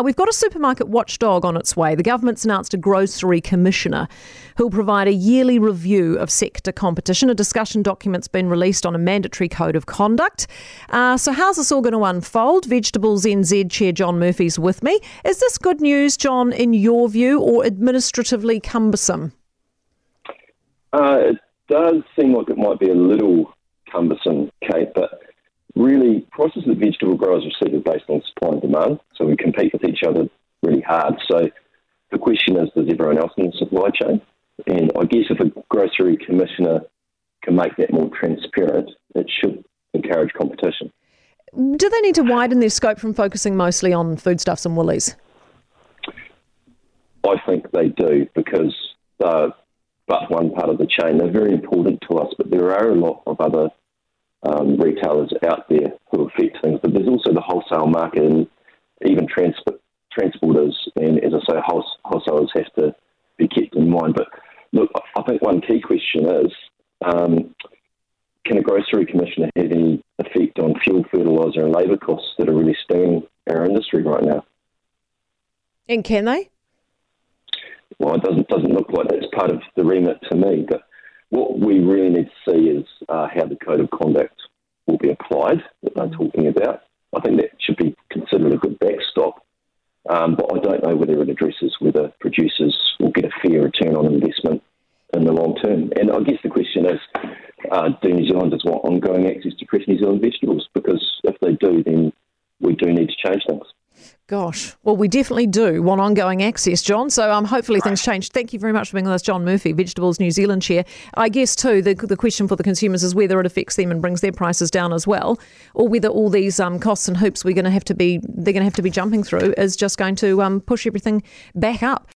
Uh, we've got a supermarket watchdog on its way. The government's announced a grocery commissioner who'll provide a yearly review of sector competition. A discussion document's been released on a mandatory code of conduct. Uh, so, how's this all going to unfold? Vegetables NZ Chair John Murphy's with me. Is this good news, John, in your view, or administratively cumbersome? Uh, it does seem like it might be a little cumbersome, Kate, but really prices that vegetable growers receive are based on supply and demand, so we compete with each other really hard. So the question is, does everyone else in the supply chain? And I guess if a grocery commissioner can make that more transparent, it should encourage competition. Do they need to widen their scope from focusing mostly on foodstuffs and woolies? I think they do because they're but one part of the chain. They're very important to us, but there are a lot of other um, retailers out there who affect things. But there's also the wholesale market and even transport, transporters. And as I say, wholesalers have to be kept in mind. But look, I think one key question is um, can a grocery commissioner have any effect on fuel, fertiliser, and labour costs that are really stinging our industry right now? And can they? Well, it doesn't doesn't look like that's part of the remit to me. But what we really need to see is uh, how the code of conduct will be applied that they're talking about. I think that should be considered a good backstop. Um, but I don't know whether it addresses whether producers will get a fair return on investment in the long term. And I guess the question is, uh, do New Zealanders want ongoing access to fresh New Zealand vegetables? Because if they do, then we do need to change things. Gosh, well, we definitely do want ongoing access, John. So um, hopefully things change. Thank you very much for being with us, John Murphy, Vegetables New Zealand chair. I guess too the the question for the consumers is whether it affects them and brings their prices down as well, or whether all these um, costs and hoops we're going to have to be they're going to have to be jumping through is just going to um, push everything back up.